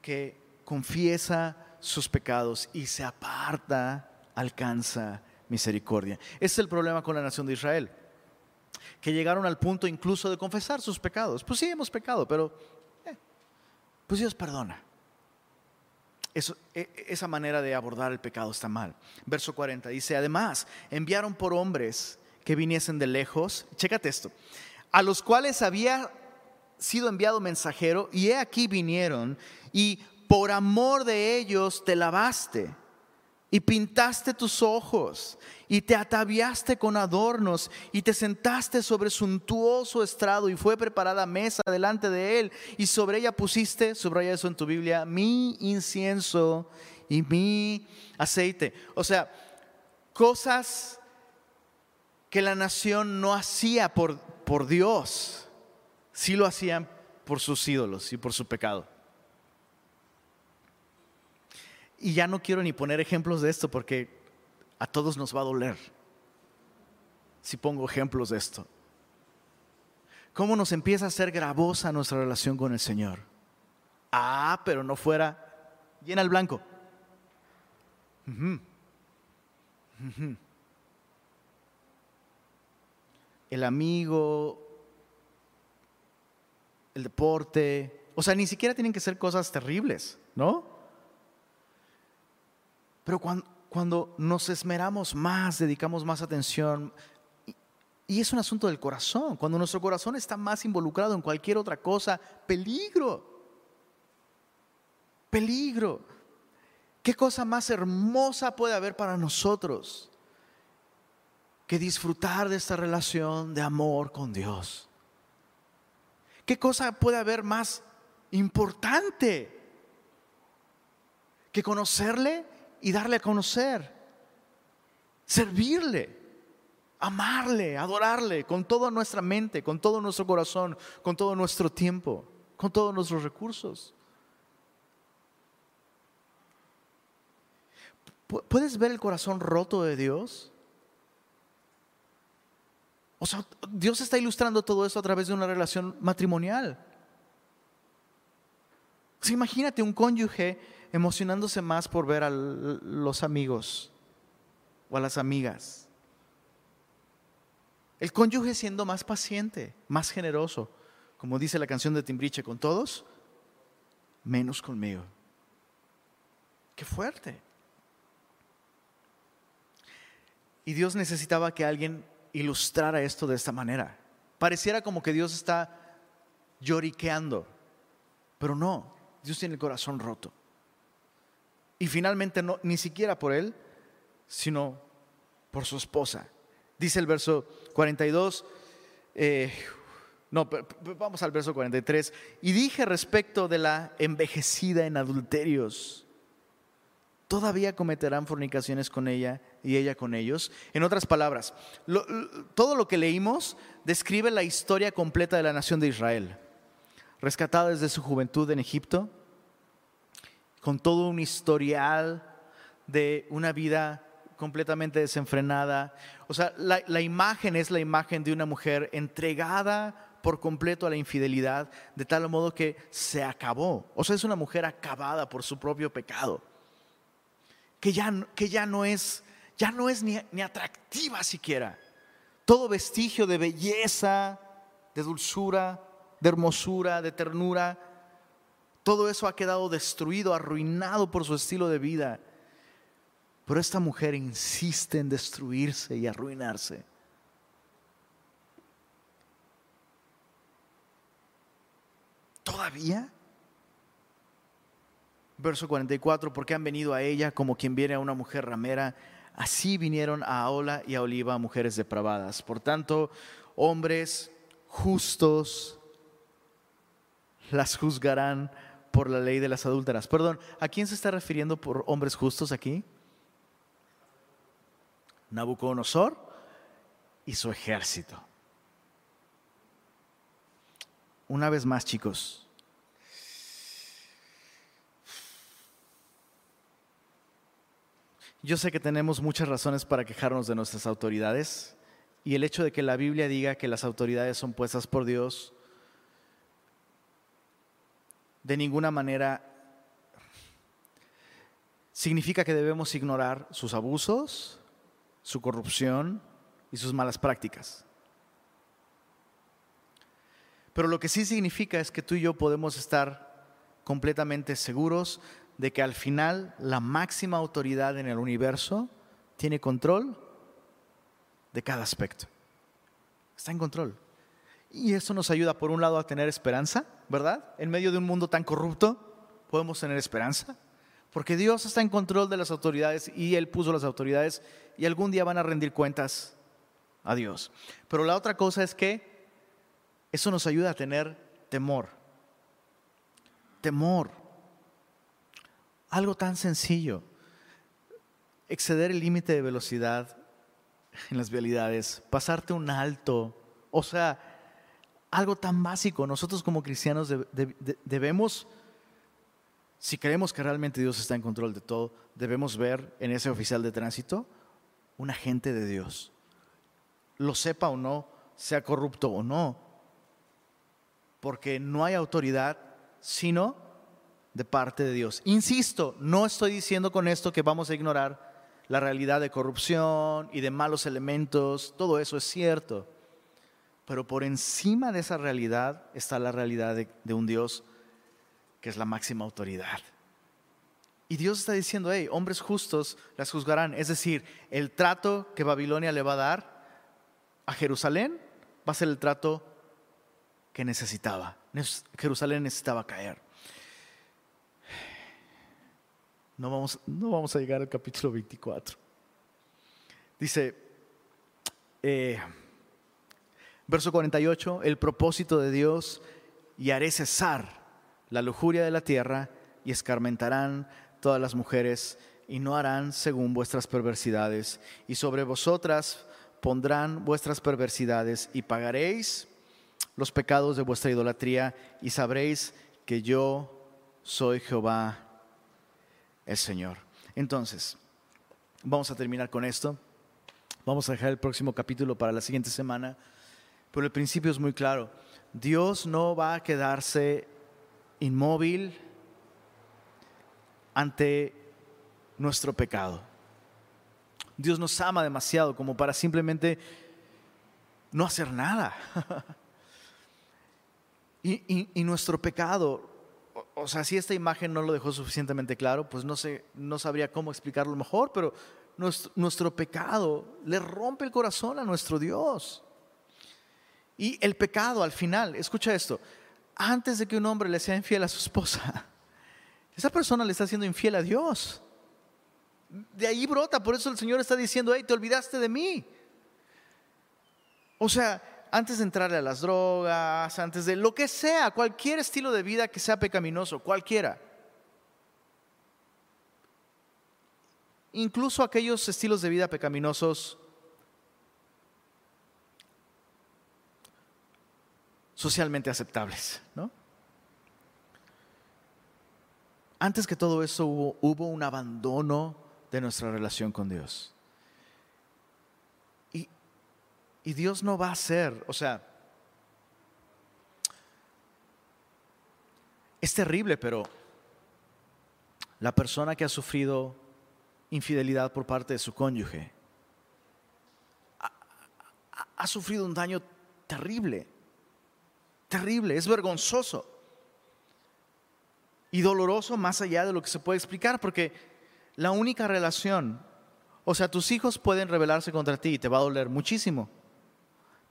que confiesa sus pecados y se aparta, alcanza misericordia. Ese es el problema con la nación de Israel. Que llegaron al punto incluso de confesar sus pecados. Pues sí, hemos pecado, pero eh, pues Dios perdona. E, esa manera de abordar el pecado está mal. Verso 40 dice, además, enviaron por hombres que viniesen de lejos. Chécate esto a los cuales había sido enviado mensajero, y he aquí vinieron, y por amor de ellos te lavaste, y pintaste tus ojos, y te ataviaste con adornos, y te sentaste sobre suntuoso estrado, y fue preparada mesa delante de él, y sobre ella pusiste, subraya eso en tu Biblia, mi incienso y mi aceite. O sea, cosas que la nación no hacía por, por Dios, sí lo hacían por sus ídolos y por su pecado. Y ya no quiero ni poner ejemplos de esto porque a todos nos va a doler si pongo ejemplos de esto. ¿Cómo nos empieza a ser gravosa nuestra relación con el Señor? Ah, pero no fuera llena el blanco. El amigo, el deporte, o sea, ni siquiera tienen que ser cosas terribles, ¿no? Pero cuando, cuando nos esmeramos más, dedicamos más atención, y es un asunto del corazón, cuando nuestro corazón está más involucrado en cualquier otra cosa, peligro, peligro. ¿Qué cosa más hermosa puede haber para nosotros que disfrutar de esta relación de amor con Dios? ¿Qué cosa puede haber más importante que conocerle y darle a conocer? Servirle, amarle, adorarle con toda nuestra mente, con todo nuestro corazón, con todo nuestro tiempo, con todos nuestros recursos. ¿Puedes ver el corazón roto de Dios? O sea, Dios está ilustrando todo eso a través de una relación matrimonial. imagínate un cónyuge emocionándose más por ver a los amigos o a las amigas. El cónyuge siendo más paciente, más generoso, como dice la canción de Timbriche, con todos, menos conmigo. Qué fuerte. Y Dios necesitaba que alguien ilustrara esto de esta manera. Pareciera como que Dios está lloriqueando, pero no, Dios tiene el corazón roto. Y finalmente no, ni siquiera por él, sino por su esposa. Dice el verso 42, eh, no, vamos al verso 43. Y dije respecto de la envejecida en adulterios, todavía cometerán fornicaciones con ella y ella con ellos. En otras palabras, todo lo que leímos describe la historia completa de la nación de Israel, rescatada desde su juventud en Egipto, con todo un historial de una vida completamente desenfrenada. O sea, la, la imagen es la imagen de una mujer entregada por completo a la infidelidad, de tal modo que se acabó. O sea, es una mujer acabada por su propio pecado que ya, que ya no es, ya no es ni, ni atractiva siquiera. Todo vestigio de belleza, de dulzura, de hermosura, de ternura, todo eso ha quedado destruido, arruinado por su estilo de vida. Pero esta mujer insiste en destruirse y arruinarse. ¿Todavía? Verso 44, porque han venido a ella como quien viene a una mujer ramera, así vinieron a Ola y a Oliva mujeres depravadas. Por tanto, hombres justos las juzgarán por la ley de las adúlteras. Perdón, ¿a quién se está refiriendo por hombres justos aquí? Nabucodonosor y su ejército. Una vez más, chicos, Yo sé que tenemos muchas razones para quejarnos de nuestras autoridades y el hecho de que la Biblia diga que las autoridades son puestas por Dios, de ninguna manera significa que debemos ignorar sus abusos, su corrupción y sus malas prácticas. Pero lo que sí significa es que tú y yo podemos estar completamente seguros de que al final la máxima autoridad en el universo tiene control de cada aspecto. Está en control. Y eso nos ayuda, por un lado, a tener esperanza, ¿verdad? En medio de un mundo tan corrupto, podemos tener esperanza. Porque Dios está en control de las autoridades y Él puso las autoridades y algún día van a rendir cuentas a Dios. Pero la otra cosa es que eso nos ayuda a tener temor. Temor. Algo tan sencillo. Exceder el límite de velocidad en las vialidades, pasarte un alto, o sea, algo tan básico. Nosotros como cristianos debemos, si creemos que realmente Dios está en control de todo, debemos ver en ese oficial de tránsito un agente de Dios. Lo sepa o no, sea corrupto o no, porque no hay autoridad sino de parte de Dios. Insisto, no estoy diciendo con esto que vamos a ignorar la realidad de corrupción y de malos elementos, todo eso es cierto, pero por encima de esa realidad está la realidad de, un Dios que es la máxima autoridad. Y Dios está diciendo, hey, hombres justos las juzgarán. Es decir, el trato que Babilonia le va a dar a Jerusalén va a ser el trato que necesitaba. Jerusalén necesitaba caer. No vamos, no vamos a llegar al capítulo 24. Dice, eh, verso 48, el propósito de Dios, y haré cesar la lujuria de la tierra, y escarmentarán todas las mujeres y no harán según vuestras perversidades. Y sobre vosotras pondrán vuestras perversidades y pagaréis los pecados de vuestra idolatría y sabréis que yo soy Jehová el Señor. Entonces, vamos a terminar con esto. Vamos a dejar el próximo capítulo para la siguiente semana. Pero el principio es muy claro. Dios no va a quedarse inmóvil ante nuestro pecado. Dios nos ama demasiado como para simplemente no hacer nada. [laughs] y, nuestro pecado, o, sea, si esta imagen no lo dejó suficientemente claro, pues no, sé, no sabría cómo explicarlo mejor, pero nuestro, nuestro pecado le rompe el corazón a nuestro Dios. Y el pecado al final, escucha esto, antes de que un hombre le sea infiel a su esposa, [laughs] esa persona le está siendo infiel a Dios. De ahí brota, por eso el Señor está diciendo, hey, te olvidaste de mí. O sea, antes de entrarle a las drogas, antes de lo que sea, cualquier estilo de vida que sea pecaminoso, cualquiera. Incluso aquellos estilos de vida pecaminosos socialmente aceptables, ¿no? Antes que todo eso hubo, un abandono de nuestra relación con Dios. Y, y Dios no va a ser, o sea, es terrible, pero la persona que ha sufrido infidelidad por parte de su cónyuge ha sufrido un daño terrible, terrible, es vergonzoso y doloroso más allá de lo que se puede explicar, porque la única relación, o sea, tus hijos pueden rebelarse contra ti y te va a doler muchísimo,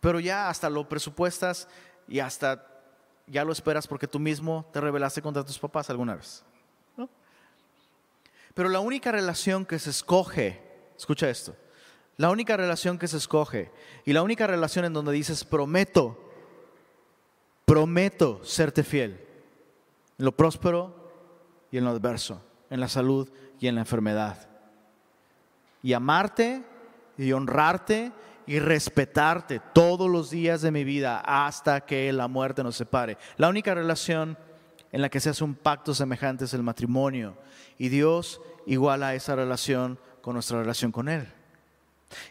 pero ya hasta lo presupuestas y hasta ya lo esperas porque tú mismo te rebelaste contra tus papás alguna vez. Pero la única relación que se escoge, escucha esto, la única relación que se escoge y la única relación en donde dices, prometo, prometo serte fiel en lo próspero y en lo adverso, en la salud y en la enfermedad. Y amarte y honrarte y respetarte todos los días de mi vida hasta que la muerte nos separe. La única relación en la que se hace un pacto semejante es el matrimonio. Y Dios iguala esa relación con nuestra relación con Él.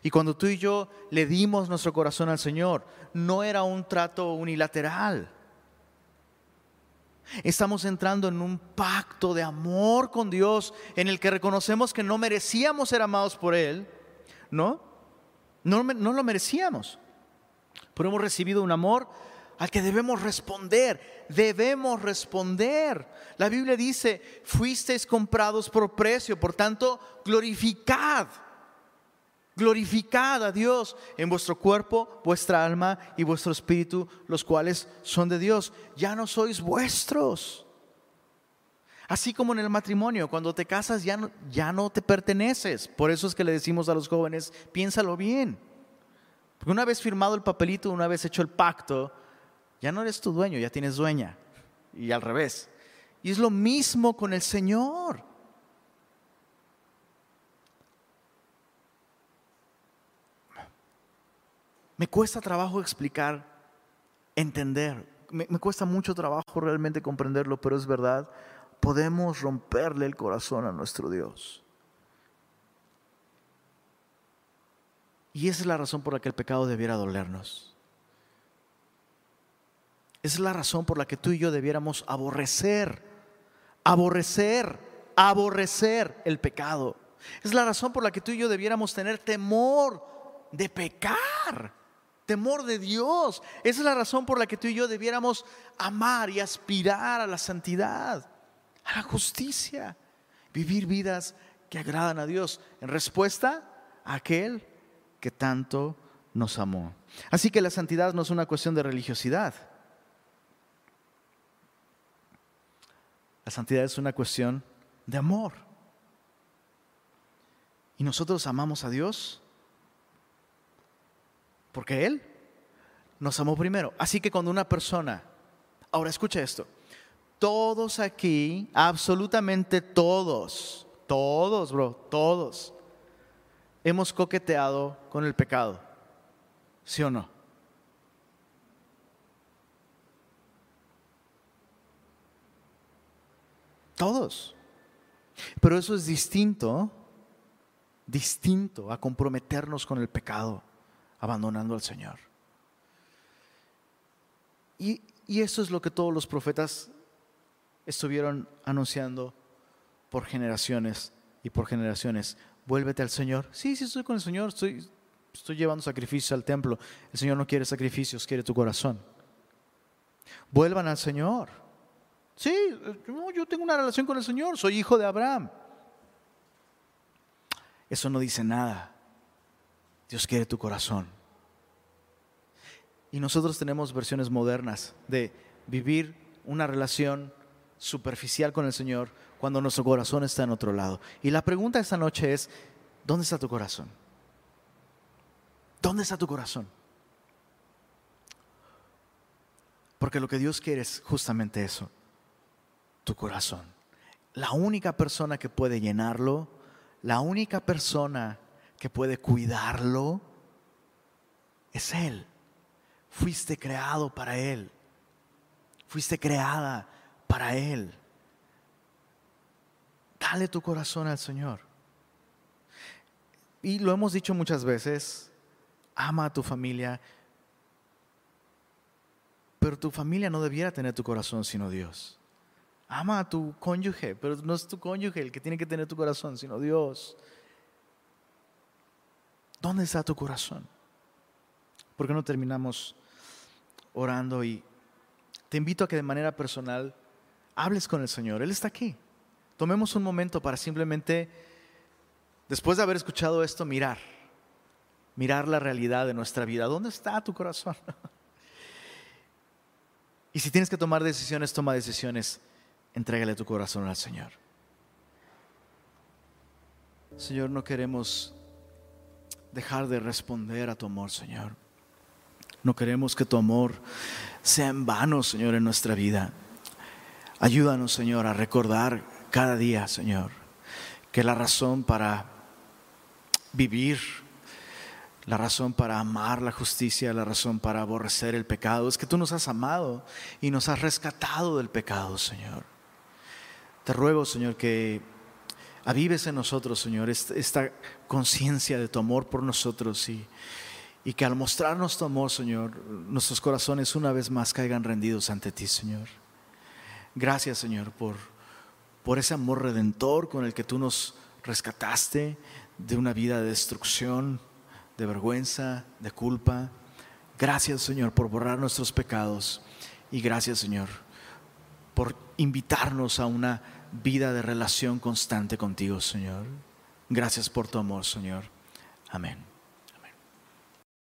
Y cuando tú y yo le dimos nuestro corazón al Señor, no era un trato unilateral Estamos entrando en un pacto de amor con Dios en el que reconocemos que no merecíamos ser amados por Él, ¿no? No, no lo merecíamos, pero hemos recibido un amor al que debemos responder, debemos responder. La Biblia dice, fuisteis comprados por precio, por tanto, glorificad Glorificad a Dios en vuestro cuerpo, vuestra alma y vuestro espíritu, los cuales son de Dios. Ya no sois vuestros. Así como en el matrimonio, cuando te casas ya no, ya no te perteneces. Por eso es que le decimos a los jóvenes, piénsalo bien. Porque una vez firmado el papelito, una vez hecho el pacto, ya no eres tu dueño, ya tienes dueña. Y al revés. Y es lo mismo con el Señor. Me cuesta trabajo explicar, entender. Me, cuesta mucho trabajo realmente comprenderlo, pero es verdad. Podemos romperle el corazón a nuestro Dios. Y esa es la razón por la que el pecado debiera dolernos. Esa es la razón por la que tú y yo debiéramos aborrecer, aborrecer, aborrecer el pecado. Es la razón por la que tú y yo debiéramos tener temor de pecar temor de Dios. Esa es la razón por la que tú y yo debiéramos amar y aspirar a la santidad. La justicia, vivir vidas que agradan a Dios en respuesta a aquel que tanto nos amó. Así que la santidad no es una cuestión de religiosidad. La santidad es una cuestión de amor. Y nosotros amamos a Dios porque Él nos amó primero. Así que cuando una persona, ahora escucha esto, todos aquí, absolutamente todos, todos, bro, todos, hemos coqueteado con el pecado. ¿Sí o no? Todos. Pero eso es distinto, distinto a comprometernos con el pecado, abandonando al Señor. Y, y eso es lo que todos los profetas estuvieron anunciando por generaciones y por generaciones. Vuélvete al Señor. Sí, sí, estoy con el Señor, estoy, estoy llevando sacrificios al templo. El Señor no quiere sacrificios, quiere tu corazón. Vuelvan al Señor. Sí, yo tengo una relación con el Señor, soy hijo de Abraham. Eso no dice nada. Dios quiere tu corazón. Y nosotros tenemos versiones modernas de vivir una relación superficial con el Señor cuando nuestro corazón está en otro lado. Y la pregunta esta noche es, ¿dónde está tu corazón? ¿Dónde está tu corazón? Porque lo que Dios quiere es justamente eso, tu corazón. La única persona que puede llenarlo, la única persona que puede cuidarlo, es Él. Fuiste creado para Él. Fuiste creada para Él. Dale tu corazón al Señor. Y lo hemos dicho muchas veces, ama a tu familia, pero tu familia no debiera tener tu corazón sino Dios. Ama a tu cónyuge, pero no es tu cónyuge el que tiene que tener tu corazón, sino Dios. ¿Dónde está tu corazón? ¿Por qué no terminamos orando? Y te invito a que de manera personal hables con el Señor. Él está aquí. Tomemos un momento para simplemente, después de haber escuchado esto, mirar. Mirar la realidad de nuestra vida. ¿Dónde está tu corazón? [laughs] y si tienes que tomar decisiones, toma decisiones. Entrégale tu corazón al Señor. Señor, no queremos dejar de responder a tu amor, Señor. No queremos que tu amor sea en vano, Señor, en nuestra vida. Ayúdanos, Señor, a recordar cada día, Señor, que la razón para vivir, la razón para amar la justicia, la razón para aborrecer el pecado, es que tú nos has amado y nos has rescatado del pecado, Señor. Te ruego, Señor, que avives en nosotros, Señor, esta conciencia de tu amor por nosotros y, y que al mostrarnos tu amor, Señor, nuestros corazones una vez más caigan rendidos ante ti, Señor. Gracias, Señor, por, por ese amor redentor con el que tú nos rescataste de una vida de destrucción, de vergüenza, de culpa. Gracias, Señor, por borrar nuestros pecados. Y gracias, Señor, por invitarnos a una vida de relación constante contigo, Señor. Gracias por tu amor, Señor. Amén.